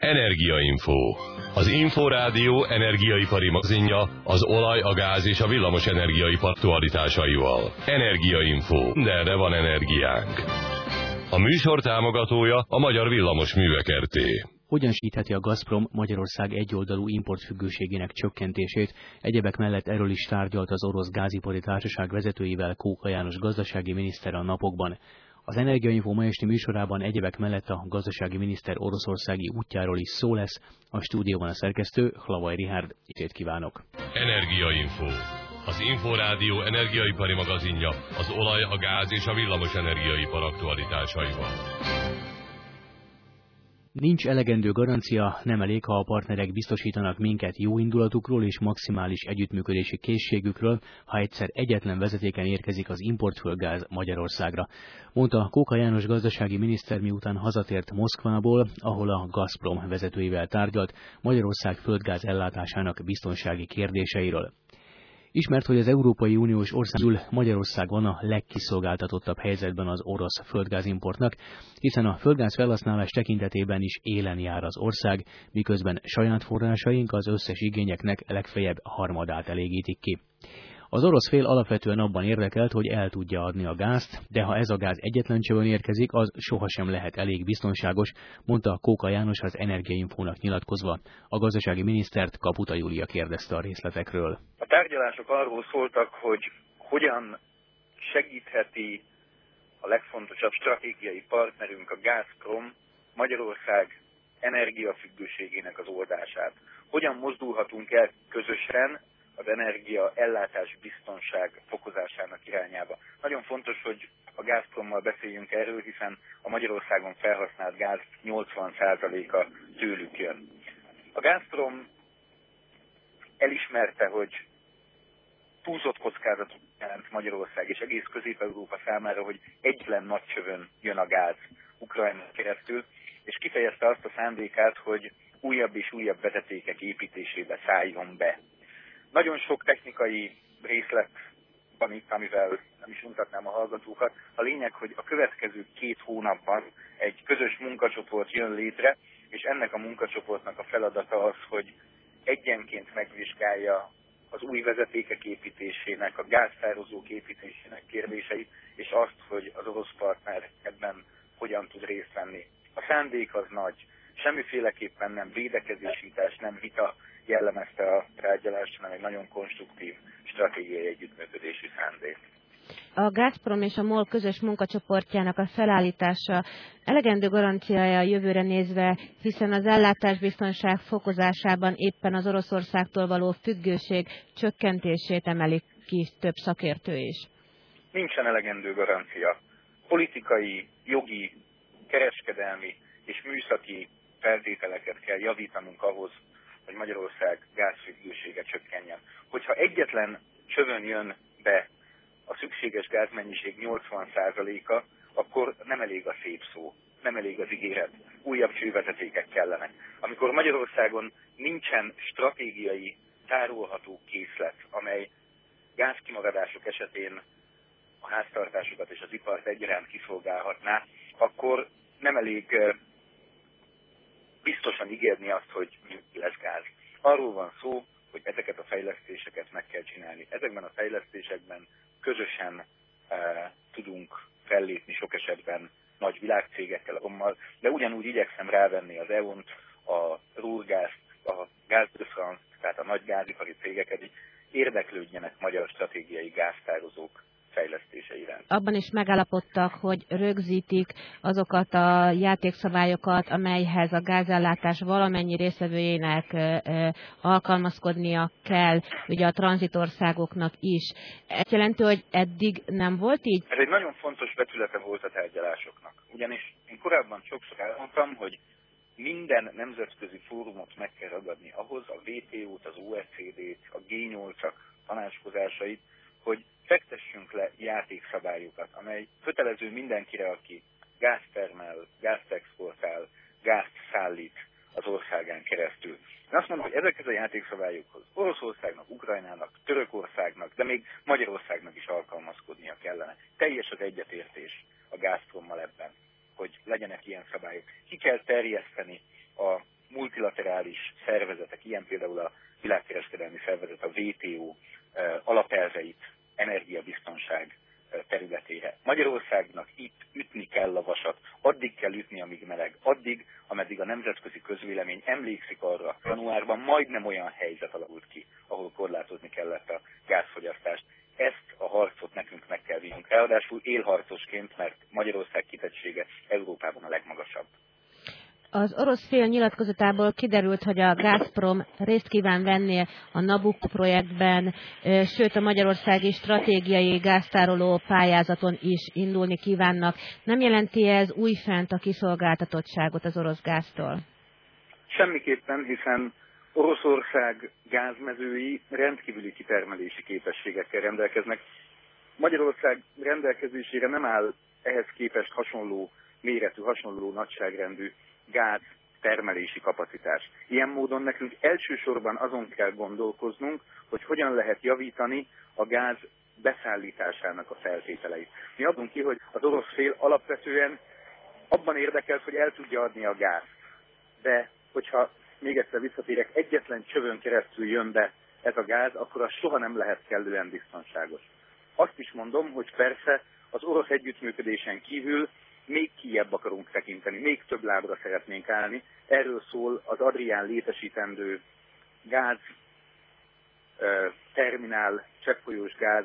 Energiainfo. Az Inforádió energiaipari magazinja az olaj, a gáz és a villamos energiaipar aktualitásaival. Energiainfo. De erre van energiánk. A műsor támogatója a Magyar Villamos Művek. Hogyan segítheti a Gazprom Magyarország egyoldalú importfüggőségének csökkentését? Egyebek mellett erről is tárgyalt az orosz gázipari társaság vezetőivel Kóka János gazdasági miniszter a napokban. Az Energiainfo ma esti műsorában egyebek mellett a gazdasági miniszter oroszországi útjáról is szó lesz. A stúdióban a szerkesztő Hlavai Rihárd. Itt kívánok! Energiainfo. Az Inforádió energiaipari magazinja az olaj, a gáz és a villamos energiaipar aktualitásaival. Nincs elegendő garancia, nem elég, ha a partnerek biztosítanak minket jó indulatukról és maximális együttműködési készségükről, ha egyszer egyetlen vezetéken érkezik az importföldgáz Magyarországra. Mondta Kóka János gazdasági miniszter miután hazatért Moszkvából, ahol a Gazprom vezetőivel tárgyalt Magyarország földgáz ellátásának biztonsági kérdéseiről. Ismert, hogy az Európai Uniós országul Magyarország van a legkiszolgáltatottabb helyzetben az orosz földgázimportnak, hiszen a földgáz felhasználás tekintetében is élen jár az ország, miközben saját forrásaink az összes igényeknek legfeljebb harmadát elégítik ki. Az orosz fél alapvetően abban érdekelt, hogy el tudja adni a gázt, de ha ez a gáz egyetlen csövön érkezik, az sohasem lehet elég biztonságos, mondta Kóka János az Energiainfónak nyilatkozva. A gazdasági minisztert Kaputa Júlia kérdezte a részletekről. A tárgyalások arról szóltak, hogy hogyan segítheti a legfontosabb stratégiai partnerünk a Gazprom Magyarország energiafüggőségének az oldását. Hogyan mozdulhatunk el közösen az energia ellátás biztonság fokozásának irányába. Nagyon fontos, hogy a Gazprommal beszéljünk erről, hiszen a Magyarországon felhasznált gáz 80%-a tőlük jön. A Gazprom elismerte, hogy túlzott kockázatot jelent Magyarország és egész Közép-Európa számára, hogy egyetlen nagy csövön jön a gáz Ukrajna keresztül, és kifejezte azt a szándékát, hogy újabb és újabb vezetékek építésébe szálljon be. Nagyon sok technikai részlet van itt, amivel nem is mutatnám a hallgatókat. A lényeg, hogy a következő két hónapban egy közös munkacsoport jön létre, és ennek a munkacsoportnak a feladata az, hogy egyenként megvizsgálja az új vezetékek építésének, a gáztározók építésének kérdéseit, és azt, hogy az orosz partner ebben hogyan tud részt venni. A szándék az nagy, semmiféleképpen nem védekezésítás, nem vita jellemezte a tárgyalást, hanem egy nagyon konstruktív stratégiai együttműködési szándék. A Gazprom és a MOL közös munkacsoportjának a felállítása elegendő garanciája a jövőre nézve, hiszen az ellátásbiztonság fokozásában éppen az Oroszországtól való függőség csökkentését emelik ki több szakértő is. Nincsen elegendő garancia. Politikai, jogi, kereskedelmi és műszaki feltételeket kell javítanunk ahhoz, hogy Magyarország gázfüggősége csökkenjen. Hogyha egyetlen csövön jön be a szükséges gázmennyiség 80%-a, akkor nem elég a szép szó, nem elég az ígéret, újabb csővezetékek kellenek. Amikor Magyarországon nincsen stratégiai tárolható készlet, amely gázkimaradások esetén a háztartásokat és az ipart egyaránt kiszolgálhatná, akkor nem elég biztosan ígérni azt, hogy lesz gáz. Arról van szó, hogy ezeket a fejlesztéseket meg kell csinálni. Ezekben a fejlesztésekben közösen e, tudunk fellépni sok esetben nagy világcégekkel, ommal, de ugyanúgy igyekszem rávenni az EON-t, a Rúrgázt, a Gaz tehát a nagy gázipari cégeket, hogy érdeklődjenek magyar stratégiai gáztározók fejlesztése iránt. Abban is megállapodtak, hogy rögzítik azokat a játékszabályokat, amelyhez a gázellátás valamennyi részvevőjének alkalmazkodnia kell, ugye a tranzitországoknak is. Ez jelenti, hogy eddig nem volt így? Ez egy nagyon fontos vetülete volt a tárgyalásoknak. Ugyanis én korábban sokszor elmondtam, hogy minden nemzetközi fórumot meg kell ragadni ahhoz, a WTO-t, az OECD-t, a G8-ak tanácskozásait, hogy fektessünk le játékszabályokat, amely kötelező mindenkire, aki gáz termel, gázt exportál, gázt szállít az országán keresztül. Én azt mondom, hogy ezekhez a játékszabályokhoz Oroszországnak, Ukrajnának, Törökországnak, de még Magyarországnak is alkalmazkodnia kellene. Teljes az egyetértés a Gazprommal ebben, hogy legyenek ilyen szabályok. Ki kell terjeszteni a multilaterális szervezetek, ilyen például a világkereskedelmi szervezet, a WTO alapelveit energiabiztonság területére. Magyarországnak itt ütni kell a vasat, addig kell ütni, amíg meleg, addig, ameddig a nemzetközi közvélemény emlékszik arra, januárban majdnem olyan helyzet alakult ki, ahol korlátozni kellett a gázfogyasztást. Ezt a harcot nekünk meg kell vinnünk. Ráadásul élharcosként, mert Magyarország kitettsége Európában a legmagasabb. Az orosz fél nyilatkozatából kiderült, hogy a Gazprom részt kíván venni a Nabucco projektben, sőt a magyarországi stratégiai gáztároló pályázaton is indulni kívánnak. Nem jelenti ez újfent a kiszolgáltatottságot az orosz gáztól? Semmiképpen, hiszen Oroszország gázmezői rendkívüli kitermelési képességekkel rendelkeznek. Magyarország rendelkezésére nem áll ehhez képest hasonló méretű, hasonló nagyságrendű gáz termelési kapacitás. Ilyen módon nekünk elsősorban azon kell gondolkoznunk, hogy hogyan lehet javítani a gáz beszállításának a feltételeit. Mi adunk ki, hogy az orosz fél alapvetően abban érdekelt, hogy el tudja adni a gázt. De hogyha még egyszer visszatérek, egyetlen csövön keresztül jön be ez a gáz, akkor az soha nem lehet kellően biztonságos. Azt is mondom, hogy persze az orosz együttműködésen kívül még kiebb akarunk tekinteni, még több lábra szeretnénk állni. Erről szól az Adrián létesítendő gáz terminál, cseppfolyós gáz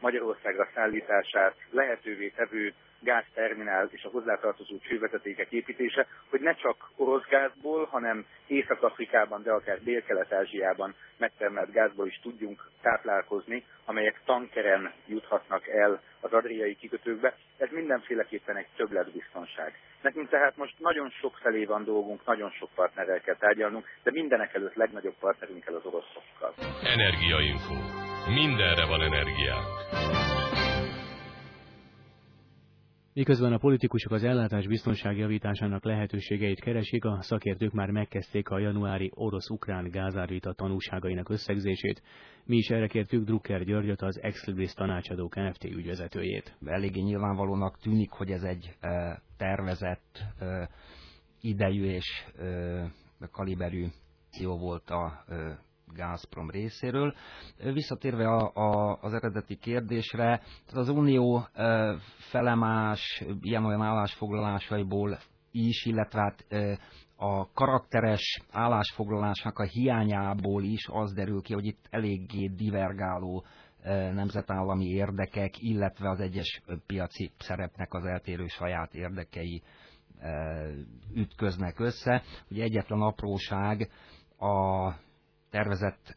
Magyarországra szállítását lehetővé tevő gázterminál és a hozzátartozó csővezetékek építése, hogy ne csak orosz gázból, hanem Észak-Afrikában, de akár Dél-Kelet-Ázsiában megtermelt gázból is tudjunk táplálkozni, amelyek tankeren juthatnak el az adriai kikötőkbe. Mindenféleképpen egy többletbiztonság. Nekünk tehát most nagyon sok felé van dolgunk, nagyon sok partnerrel kell tárgyalnunk, de mindenek előtt legnagyobb partnerünkkel az oroszokkal. Energiainfo. Mindenre van energiánk. Miközben a politikusok az ellátás biztonság javításának lehetőségeit keresik, a szakértők már megkezdték a januári orosz-ukrán gázárvita tanúságainak összegzését. Mi is erre kértük Drucker Györgyöt, az Exlibris tanácsadó KFT ügyvezetőjét. Eléggé nyilvánvalónak tűnik, hogy ez egy tervezett idejű és kaliberű jó volt a Gazprom részéről. Visszatérve a, a, az eredeti kérdésre, tehát az Unió felemás ilyen-olyan állásfoglalásaiból is, illetve hát a karakteres állásfoglalásnak a hiányából is az derül ki, hogy itt eléggé divergáló nemzetállami érdekek, illetve az egyes piaci szerepnek az eltérő saját érdekei ütköznek össze. Ugye egyetlen apróság a tervezett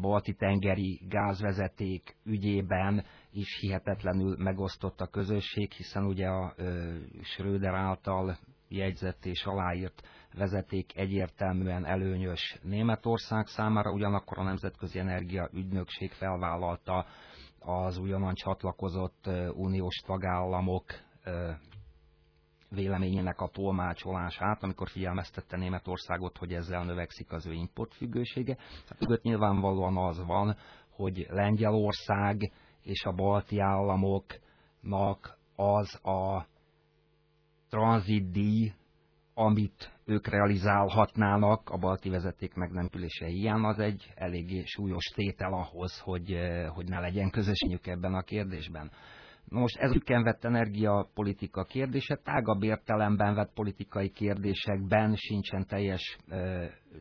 balti-tengeri gázvezeték ügyében is hihetetlenül megosztott a közösség, hiszen ugye a Schröder által jegyzett és aláírt vezeték egyértelműen előnyös Németország számára, ugyanakkor a Nemzetközi Energia Ügynökség felvállalta az újonnan csatlakozott uniós tagállamok véleményének a tolmácsolását, amikor figyelmeztette Németországot, hogy ezzel növekszik az ő importfüggősége. Hát mögött nyilvánvalóan az van, hogy Lengyelország és a balti államoknak az a tranzitdíj, amit ők realizálhatnának a balti vezeték megnemülése hiány, az egy eléggé súlyos tétel ahhoz, hogy, hogy ne legyen közösségük ebben a kérdésben. Most ez ükken vett energiapolitika kérdése, tágabb értelemben vett politikai kérdésekben sincsen teljes,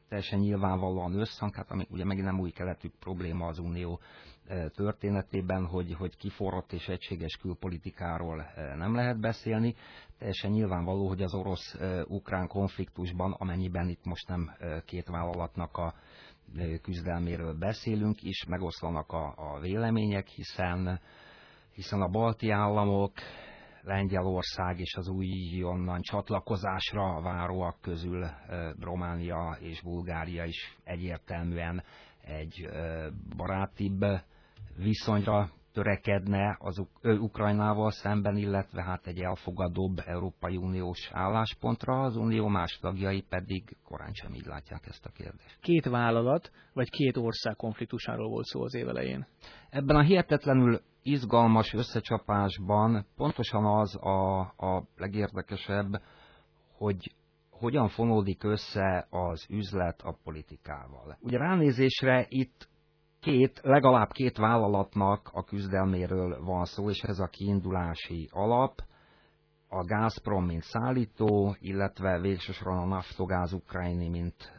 teljesen nyilvánvalóan összhang, hát ami ugye megint nem új keletű probléma az Unió történetében, hogy, hogy kiforrott és egységes külpolitikáról nem lehet beszélni. Teljesen nyilvánvaló, hogy az orosz-ukrán konfliktusban, amennyiben itt most nem két vállalatnak a küzdelméről beszélünk is, megoszlanak a, a vélemények, hiszen hiszen a balti államok, Lengyelország és az újonnan csatlakozásra váróak közül Románia és Bulgária is egyértelműen egy barátibb viszonyra törekedne az Ukrajnával szemben, illetve hát egy elfogadóbb Európai Uniós álláspontra, az Unió más tagjai pedig korán sem így látják ezt a kérdést. Két vállalat, vagy két ország konfliktusáról volt szó az évelején? Ebben a hihetetlenül izgalmas összecsapásban pontosan az a, a legérdekesebb, hogy hogyan fonódik össze az üzlet a politikával. Ugye ránézésre itt két, legalább két vállalatnak a küzdelméről van szó, és ez a kiindulási alap, a Gazprom, mint szállító, illetve végsősoron a Naftogáz Ukrajni, mint,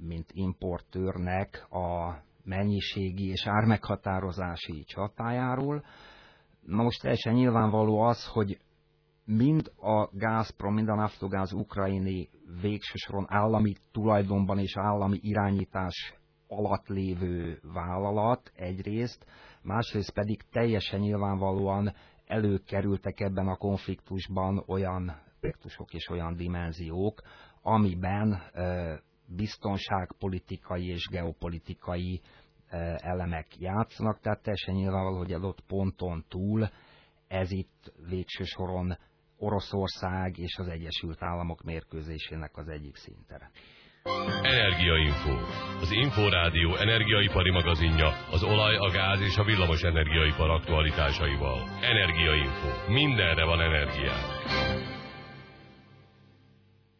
mint importőrnek a mennyiségi és ármeghatározási csatájáról. Na most teljesen nyilvánvaló az, hogy mind a Gazprom, mind a Naftogáz Ukrajni végsősoron állami tulajdonban és állami irányítás alatt lévő vállalat egyrészt, másrészt pedig teljesen nyilvánvalóan előkerültek ebben a konfliktusban olyan aspektusok és olyan dimenziók, amiben biztonságpolitikai és geopolitikai elemek játszanak, tehát teljesen nyilvánvaló, hogy adott ponton túl ez itt végső soron Oroszország és az Egyesült Államok mérkőzésének az egyik szintere. Energiainfo. Az Inforádió energiaipari magazinja az olaj, a gáz és a villamos energiaipar aktualitásaival. Energiainfo. Mindenre van energiánk.